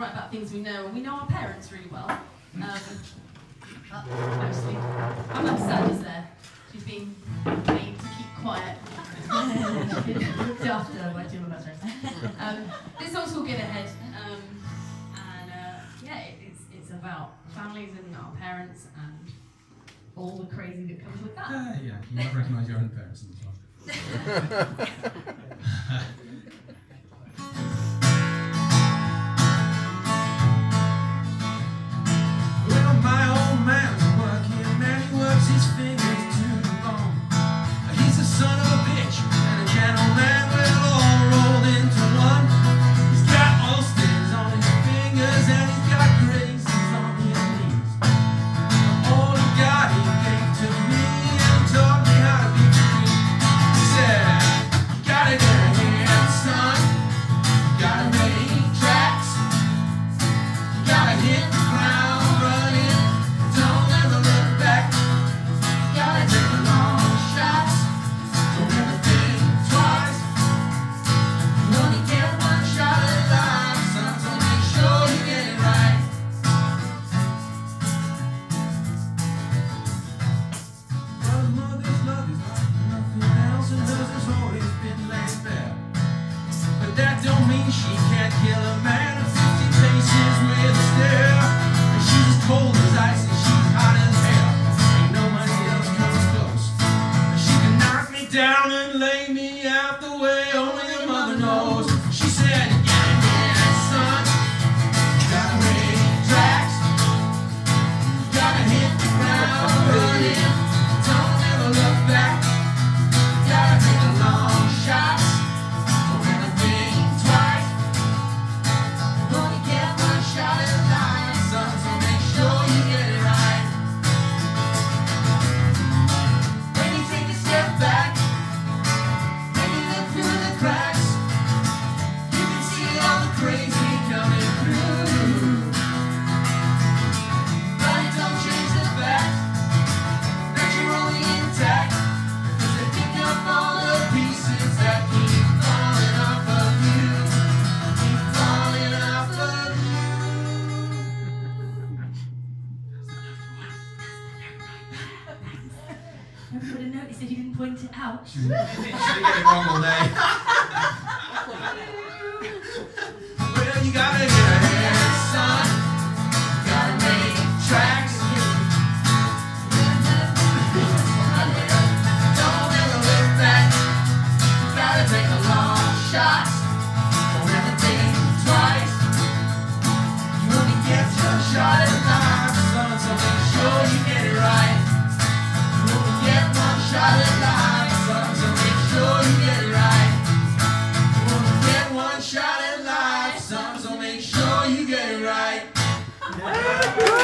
write about things we know, and we know our parents really well. Um. I'm upset, is there? She's been made to keep quiet. looked after by two of us. This song's called Get Ahead, um, and uh, yeah, it, it's, it's about families and our parents and all the crazy that comes with that. Uh, yeah, you might recognise your own parents in the song. don't mean she can't kill a man in 50 paces with a stare. She's cold I would have noticed if you didn't point it out. She's been getting wrong all day. well, you gotta get son. Gotta make tracks. Don't ever. Gotta take a long shot. make sure you get it right.